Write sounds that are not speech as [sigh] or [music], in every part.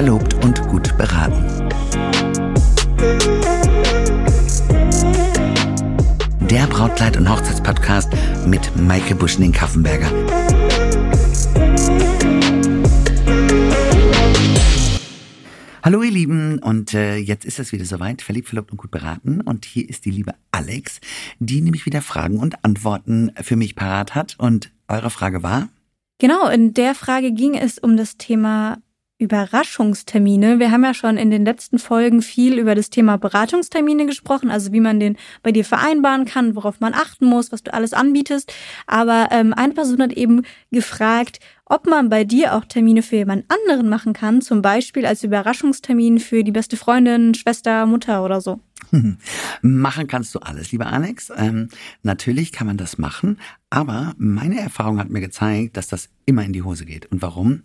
verlobt und gut beraten. Der Brautkleid- und Hochzeitspodcast mit Maike Buschning-Kaffenberger. Hallo ihr Lieben und äh, jetzt ist es wieder soweit, verliebt, verlobt und gut beraten und hier ist die liebe Alex, die nämlich wieder Fragen und Antworten für mich parat hat und eure Frage war? Genau, in der Frage ging es um das Thema Überraschungstermine. Wir haben ja schon in den letzten Folgen viel über das Thema Beratungstermine gesprochen, also wie man den bei dir vereinbaren kann, worauf man achten muss, was du alles anbietest. Aber ähm, eine Person hat eben gefragt, ob man bei dir auch Termine für jemand anderen machen kann, zum Beispiel als Überraschungstermin für die beste Freundin, Schwester, Mutter oder so. [laughs] Machen kannst du alles, lieber Alex. Ähm, natürlich kann man das machen, aber meine Erfahrung hat mir gezeigt, dass das immer in die Hose geht. Und warum?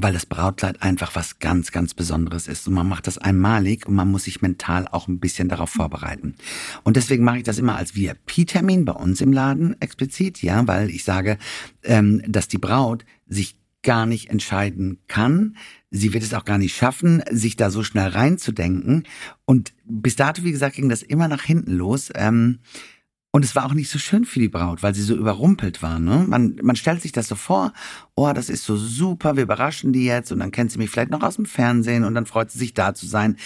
Weil das Brautkleid einfach was ganz, ganz Besonderes ist. Und man macht das einmalig und man muss sich mental auch ein bisschen darauf vorbereiten. Und deswegen mache ich das immer als VIP-Termin bei uns im Laden explizit, ja, weil ich sage, ähm, dass die Braut sich gar nicht entscheiden kann. Sie wird es auch gar nicht schaffen, sich da so schnell reinzudenken. Und bis dato, wie gesagt, ging das immer nach hinten los. Ähm, und es war auch nicht so schön für die Braut, weil sie so überrumpelt war. Ne? Man, man stellt sich das so vor, oh, das ist so super, wir überraschen die jetzt und dann kennt sie mich vielleicht noch aus dem Fernsehen und dann freut sie sich da zu sein.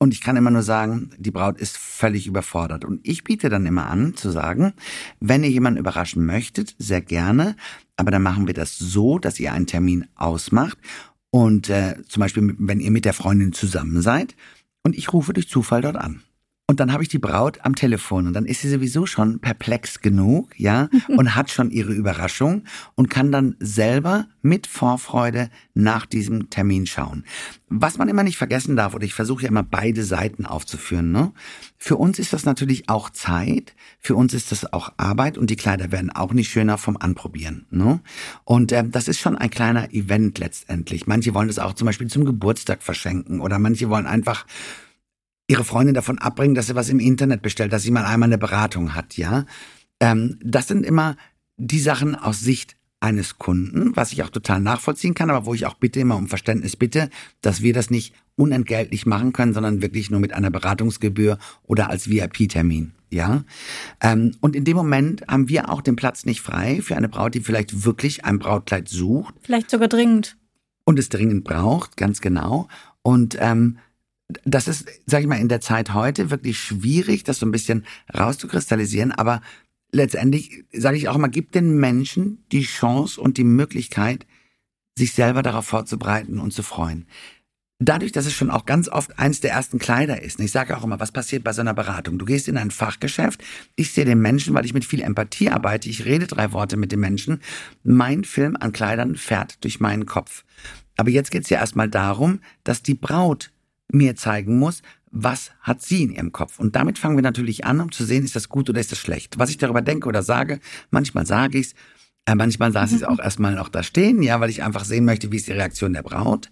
Und ich kann immer nur sagen, die Braut ist völlig überfordert. Und ich biete dann immer an zu sagen, wenn ihr jemanden überraschen möchtet, sehr gerne, aber dann machen wir das so, dass ihr einen Termin ausmacht. Und äh, zum Beispiel, wenn ihr mit der Freundin zusammen seid und ich rufe durch Zufall dort an. Und dann habe ich die Braut am Telefon und dann ist sie sowieso schon perplex genug, ja, [laughs] und hat schon ihre Überraschung und kann dann selber mit Vorfreude nach diesem Termin schauen. Was man immer nicht vergessen darf, oder ich versuche ja immer beide Seiten aufzuführen, ne? Für uns ist das natürlich auch Zeit, für uns ist das auch Arbeit und die Kleider werden auch nicht schöner vom Anprobieren, ne? Und äh, das ist schon ein kleiner Event letztendlich. Manche wollen das auch zum Beispiel zum Geburtstag verschenken oder manche wollen einfach ihre Freundin davon abbringen, dass sie was im Internet bestellt, dass sie mal einmal eine Beratung hat, ja. Ähm, das sind immer die Sachen aus Sicht eines Kunden, was ich auch total nachvollziehen kann, aber wo ich auch bitte immer um Verständnis bitte, dass wir das nicht unentgeltlich machen können, sondern wirklich nur mit einer Beratungsgebühr oder als VIP-Termin. Ja, ähm, und in dem Moment haben wir auch den Platz nicht frei für eine Braut, die vielleicht wirklich ein Brautkleid sucht. Vielleicht sogar dringend. Und es dringend braucht, ganz genau. Und ähm, das ist, sag ich mal, in der Zeit heute wirklich schwierig, das so ein bisschen rauszukristallisieren, aber letztendlich sage ich auch immer, gibt den Menschen die Chance und die Möglichkeit, sich selber darauf vorzubereiten und zu freuen. Dadurch, dass es schon auch ganz oft eins der ersten Kleider ist. Und ich sage auch immer, was passiert bei so einer Beratung? Du gehst in ein Fachgeschäft, ich sehe den Menschen, weil ich mit viel Empathie arbeite, ich rede drei Worte mit dem Menschen. Mein Film an Kleidern fährt durch meinen Kopf. Aber jetzt geht es ja erstmal darum, dass die Braut mir zeigen muss, was hat sie in ihrem Kopf. Und damit fangen wir natürlich an, um zu sehen, ist das gut oder ist das schlecht. Was ich darüber denke oder sage, manchmal sage ich's, äh, manchmal lasse ich es auch [laughs] erstmal noch da stehen, ja, weil ich einfach sehen möchte, wie ist die Reaktion der Braut.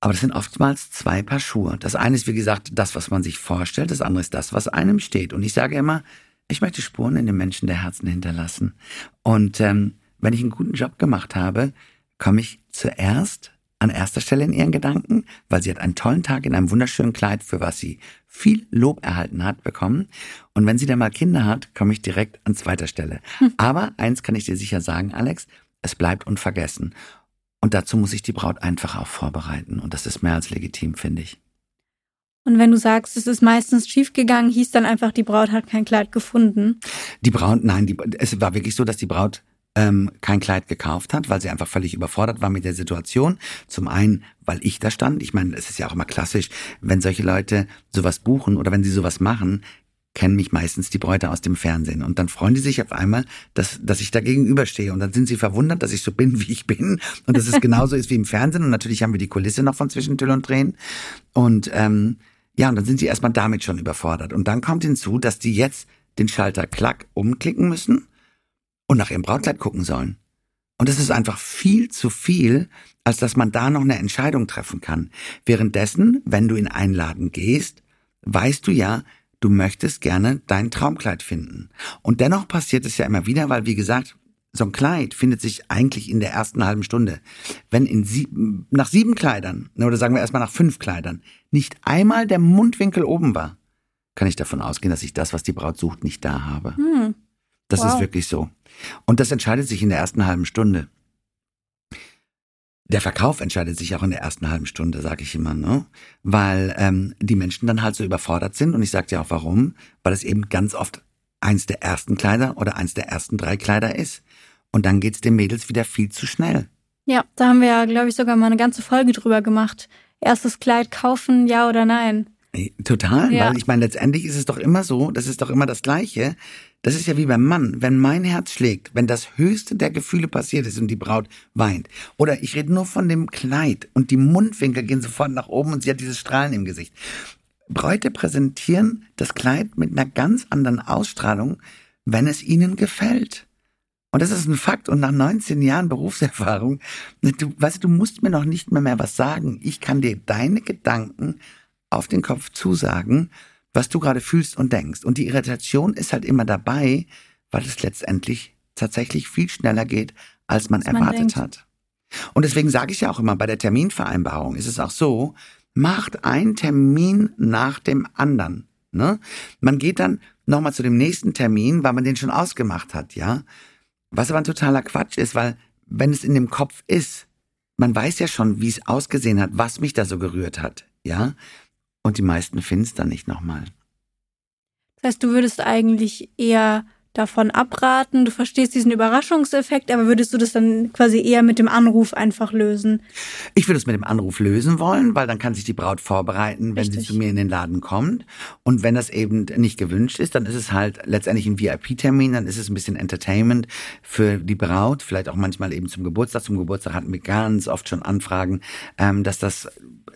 Aber das sind oftmals zwei Paar Schuhe. Das eine ist, wie gesagt, das, was man sich vorstellt, das andere ist das, was einem steht. Und ich sage immer, ich möchte Spuren in den Menschen der Herzen hinterlassen. Und ähm, wenn ich einen guten Job gemacht habe, komme ich zuerst an erster Stelle in ihren Gedanken, weil sie hat einen tollen Tag in einem wunderschönen Kleid, für was sie viel Lob erhalten hat, bekommen. Und wenn sie dann mal Kinder hat, komme ich direkt an zweiter Stelle. Hm. Aber eins kann ich dir sicher sagen, Alex, es bleibt unvergessen. Und dazu muss ich die Braut einfach auch vorbereiten. Und das ist mehr als legitim, finde ich. Und wenn du sagst, es ist meistens schiefgegangen, hieß dann einfach, die Braut hat kein Kleid gefunden? Die Braut, nein, die, es war wirklich so, dass die Braut ähm, kein Kleid gekauft hat, weil sie einfach völlig überfordert war mit der Situation. Zum einen, weil ich da stand. Ich meine, es ist ja auch immer klassisch, wenn solche Leute sowas buchen oder wenn sie sowas machen, kennen mich meistens die Bräute aus dem Fernsehen. Und dann freuen die sich auf einmal, dass, dass ich da gegenüberstehe. Und dann sind sie verwundert, dass ich so bin, [laughs] wie ich bin. Und dass es genauso ist wie im Fernsehen. Und natürlich haben wir die Kulisse noch von zwischen Tüll und Tränen. Und ähm, ja, und dann sind sie erstmal damit schon überfordert. Und dann kommt hinzu, dass die jetzt den Schalter klack umklicken müssen und nach ihrem Brautkleid gucken sollen. Und es ist einfach viel zu viel, als dass man da noch eine Entscheidung treffen kann. Währenddessen, wenn du in einen Laden gehst, weißt du ja, du möchtest gerne dein Traumkleid finden. Und dennoch passiert es ja immer wieder, weil wie gesagt, so ein Kleid findet sich eigentlich in der ersten halben Stunde. Wenn in sieben, nach sieben Kleidern, oder sagen wir erstmal nach fünf Kleidern, nicht einmal der Mundwinkel oben war, kann ich davon ausgehen, dass ich das, was die Braut sucht, nicht da habe. Hm. Das wow. ist wirklich so. Und das entscheidet sich in der ersten halben Stunde. Der Verkauf entscheidet sich auch in der ersten halben Stunde, sage ich immer, ne? Weil ähm, die Menschen dann halt so überfordert sind. Und ich sage dir auch warum, weil es eben ganz oft eins der ersten Kleider oder eins der ersten drei Kleider ist. Und dann geht's den Mädels wieder viel zu schnell. Ja, da haben wir ja, glaube ich, sogar mal eine ganze Folge drüber gemacht. Erstes Kleid kaufen, ja oder nein? Total, ja. weil ich meine, letztendlich ist es doch immer so, das ist doch immer das Gleiche. Das ist ja wie beim Mann. Wenn mein Herz schlägt, wenn das höchste der Gefühle passiert ist und die Braut weint, oder ich rede nur von dem Kleid und die Mundwinkel gehen sofort nach oben und sie hat dieses Strahlen im Gesicht. Bräute präsentieren das Kleid mit einer ganz anderen Ausstrahlung, wenn es ihnen gefällt. Und das ist ein Fakt. Und nach 19 Jahren Berufserfahrung, du, weißt du, musst mir noch nicht mehr mehr was sagen. Ich kann dir deine Gedanken auf den Kopf zusagen, was du gerade fühlst und denkst. Und die Irritation ist halt immer dabei, weil es letztendlich tatsächlich viel schneller geht, als man was erwartet man hat. Und deswegen sage ich ja auch immer, bei der Terminvereinbarung ist es auch so, macht einen Termin nach dem anderen. Ne? Man geht dann nochmal zu dem nächsten Termin, weil man den schon ausgemacht hat, ja. Was aber ein totaler Quatsch ist, weil wenn es in dem Kopf ist, man weiß ja schon, wie es ausgesehen hat, was mich da so gerührt hat, ja. Und die meisten finden es dann nicht nochmal. Das heißt, du würdest eigentlich eher davon abraten. Du verstehst diesen Überraschungseffekt, aber würdest du das dann quasi eher mit dem Anruf einfach lösen? Ich würde es mit dem Anruf lösen wollen, weil dann kann sich die Braut vorbereiten, wenn Richtig. sie zu mir in den Laden kommt. Und wenn das eben nicht gewünscht ist, dann ist es halt letztendlich ein VIP-Termin, dann ist es ein bisschen Entertainment für die Braut, vielleicht auch manchmal eben zum Geburtstag. Zum Geburtstag hatten wir ganz oft schon Anfragen, ähm, dass das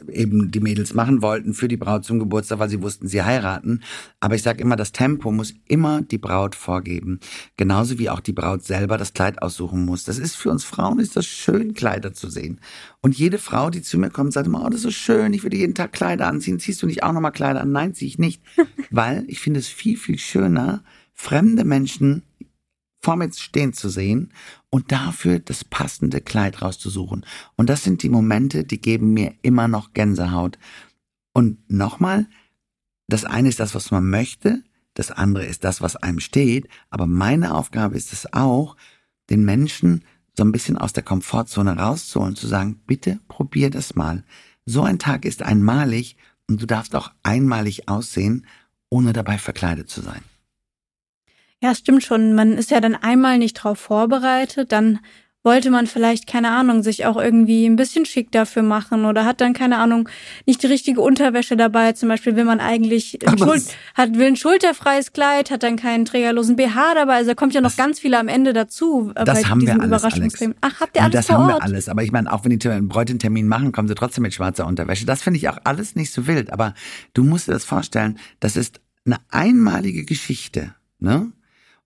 eben die Mädels machen wollten für die Braut zum Geburtstag, weil sie wussten, sie heiraten. Aber ich sage immer, das Tempo muss immer die Braut vorgeben. Genauso wie auch die Braut selber das Kleid aussuchen muss. Das ist für uns Frauen ist das schön, Kleider zu sehen. Und jede Frau, die zu mir kommt, sagt immer, oh, das ist so schön, ich würde jeden Tag Kleider anziehen. Ziehst du nicht auch nochmal Kleider an? Nein, ziehe ich nicht. [laughs] weil ich finde es viel, viel schöner, fremde Menschen vor mir stehen zu sehen und dafür das passende Kleid rauszusuchen. Und das sind die Momente, die geben mir immer noch Gänsehaut. Und nochmal, das eine ist das, was man möchte, das andere ist das, was einem steht, aber meine Aufgabe ist es auch, den Menschen so ein bisschen aus der Komfortzone rauszuholen, zu sagen, bitte probier das mal. So ein Tag ist einmalig und du darfst auch einmalig aussehen, ohne dabei verkleidet zu sein. Ja, stimmt schon. Man ist ja dann einmal nicht drauf vorbereitet, dann wollte man vielleicht, keine Ahnung, sich auch irgendwie ein bisschen schick dafür machen oder hat dann, keine Ahnung, nicht die richtige Unterwäsche dabei. Zum Beispiel will man eigentlich, [laughs] Schul hat, will ein schulterfreies Kleid, hat dann keinen trägerlosen BH dabei. Also da kommt ja noch das, ganz viel am Ende dazu. Äh, das haben wir alles, Alex. Ach, habt ihr alles Das vor haben wir alles. Aber ich meine, auch wenn die einen Bräutentermin machen, kommen sie trotzdem mit schwarzer Unterwäsche. Das finde ich auch alles nicht so wild. Aber du musst dir das vorstellen, das ist eine einmalige Geschichte. Ne?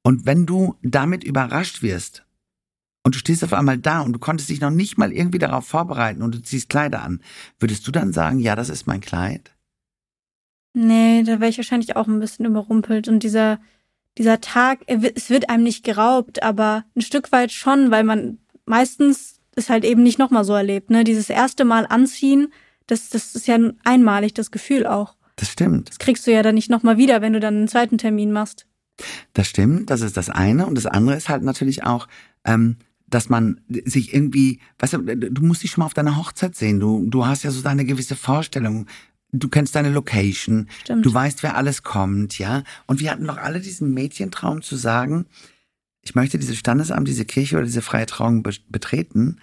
Und wenn du damit überrascht wirst und du stehst auf einmal da und du konntest dich noch nicht mal irgendwie darauf vorbereiten und du ziehst Kleider an, würdest du dann sagen, ja, das ist mein Kleid? Nee, da wäre ich wahrscheinlich auch ein bisschen überrumpelt. Und dieser, dieser Tag, es wird einem nicht geraubt, aber ein Stück weit schon, weil man meistens es halt eben nicht nochmal so erlebt. Ne? Dieses erste Mal anziehen, das, das ist ja einmalig, das Gefühl auch. Das stimmt. Das kriegst du ja dann nicht nochmal wieder, wenn du dann einen zweiten Termin machst. Das stimmt, das ist das eine. Und das andere ist halt natürlich auch, ähm, dass man sich irgendwie, weißt du, du musst dich schon mal auf deiner Hochzeit sehen. Du, du hast ja so deine gewisse Vorstellung. Du kennst deine Location. Stimmt. Du weißt, wer alles kommt, ja. Und wir hatten doch alle diesen Mädchentraum zu sagen, ich möchte dieses Standesamt, diese Kirche oder diese freie Trauung be betreten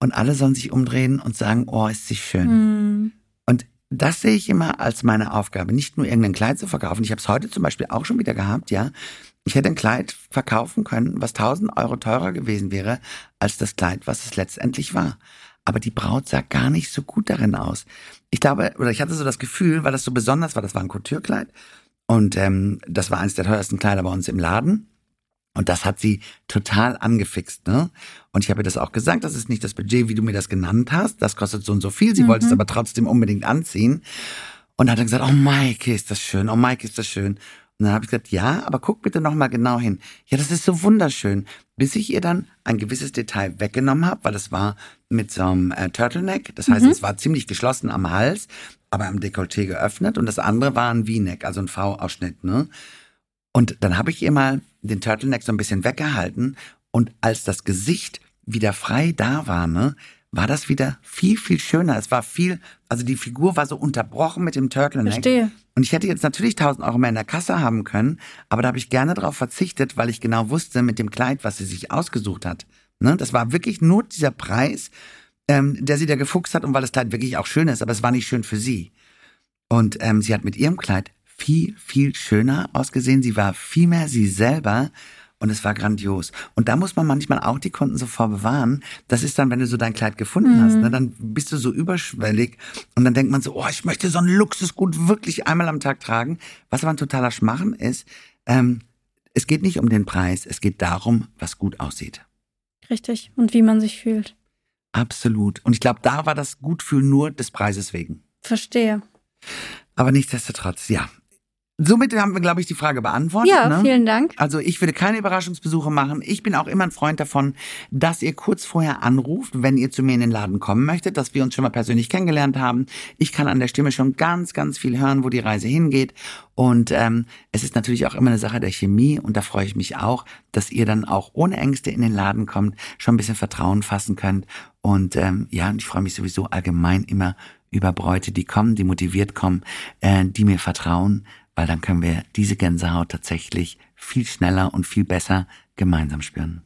und alle sollen sich umdrehen und sagen, oh, ist sie schön. Mhm. Das sehe ich immer als meine Aufgabe, nicht nur irgendein Kleid zu verkaufen. Ich habe es heute zum Beispiel auch schon wieder gehabt, ja. Ich hätte ein Kleid verkaufen können, was 1000 Euro teurer gewesen wäre als das Kleid, was es letztendlich war. Aber die Braut sah gar nicht so gut darin aus. Ich glaube, oder ich hatte so das Gefühl, weil das so besonders war, das war ein Couture-Kleid und ähm, das war eines der teuersten Kleider bei uns im Laden. Und das hat sie total angefixt, ne? Und ich habe ihr das auch gesagt, das ist nicht das Budget, wie du mir das genannt hast. Das kostet so und so viel. Sie mhm. wollte es aber trotzdem unbedingt anziehen. Und hat dann gesagt, oh Mike, ist das schön, oh Mike, ist das schön. Und dann habe ich gesagt, ja, aber guck bitte noch mal genau hin. Ja, das ist so wunderschön. Bis ich ihr dann ein gewisses Detail weggenommen habe, weil es war mit so einem äh, Turtleneck. Das heißt, mhm. es war ziemlich geschlossen am Hals, aber am Dekolleté geöffnet. Und das andere war ein V-Neck, also ein V-Ausschnitt. Ne? Und dann habe ich ihr mal den Turtleneck so ein bisschen weggehalten. Und als das Gesicht wieder frei da war, ne, war das wieder viel, viel schöner. Es war viel, also die Figur war so unterbrochen mit dem Turtleneck. Verstehe. Und ich hätte jetzt natürlich 1000 Euro mehr in der Kasse haben können, aber da habe ich gerne darauf verzichtet, weil ich genau wusste mit dem Kleid, was sie sich ausgesucht hat. Ne, das war wirklich nur dieser Preis, ähm, der sie da gefuchst hat und weil das Kleid wirklich auch schön ist, aber es war nicht schön für sie. Und ähm, sie hat mit ihrem Kleid viel, viel schöner ausgesehen. Sie war viel mehr sie selber und es war grandios. Und da muss man manchmal auch die Kunden so vorbewahren. Das ist dann, wenn du so dein Kleid gefunden mhm. hast, ne, dann bist du so überschwellig und dann denkt man so, oh, ich möchte so ein Luxusgut wirklich einmal am Tag tragen. Was aber ein totaler Schmachen ist, ähm, es geht nicht um den Preis, es geht darum, was gut aussieht. Richtig. Und wie man sich fühlt. Absolut. Und ich glaube, da war das Gutfühlen nur des Preises wegen. Verstehe. Aber nichtsdestotrotz, ja, Somit haben wir, glaube ich, die Frage beantwortet. Ja, ne? vielen Dank. Also ich würde keine Überraschungsbesuche machen. Ich bin auch immer ein Freund davon, dass ihr kurz vorher anruft, wenn ihr zu mir in den Laden kommen möchtet, dass wir uns schon mal persönlich kennengelernt haben. Ich kann an der Stimme schon ganz, ganz viel hören, wo die Reise hingeht. Und ähm, es ist natürlich auch immer eine Sache der Chemie und da freue ich mich auch, dass ihr dann auch ohne Ängste in den Laden kommt, schon ein bisschen Vertrauen fassen könnt. Und ähm, ja, ich freue mich sowieso allgemein immer über Bräute, die kommen, die motiviert kommen, äh, die mir vertrauen weil dann können wir diese Gänsehaut tatsächlich viel schneller und viel besser gemeinsam spüren.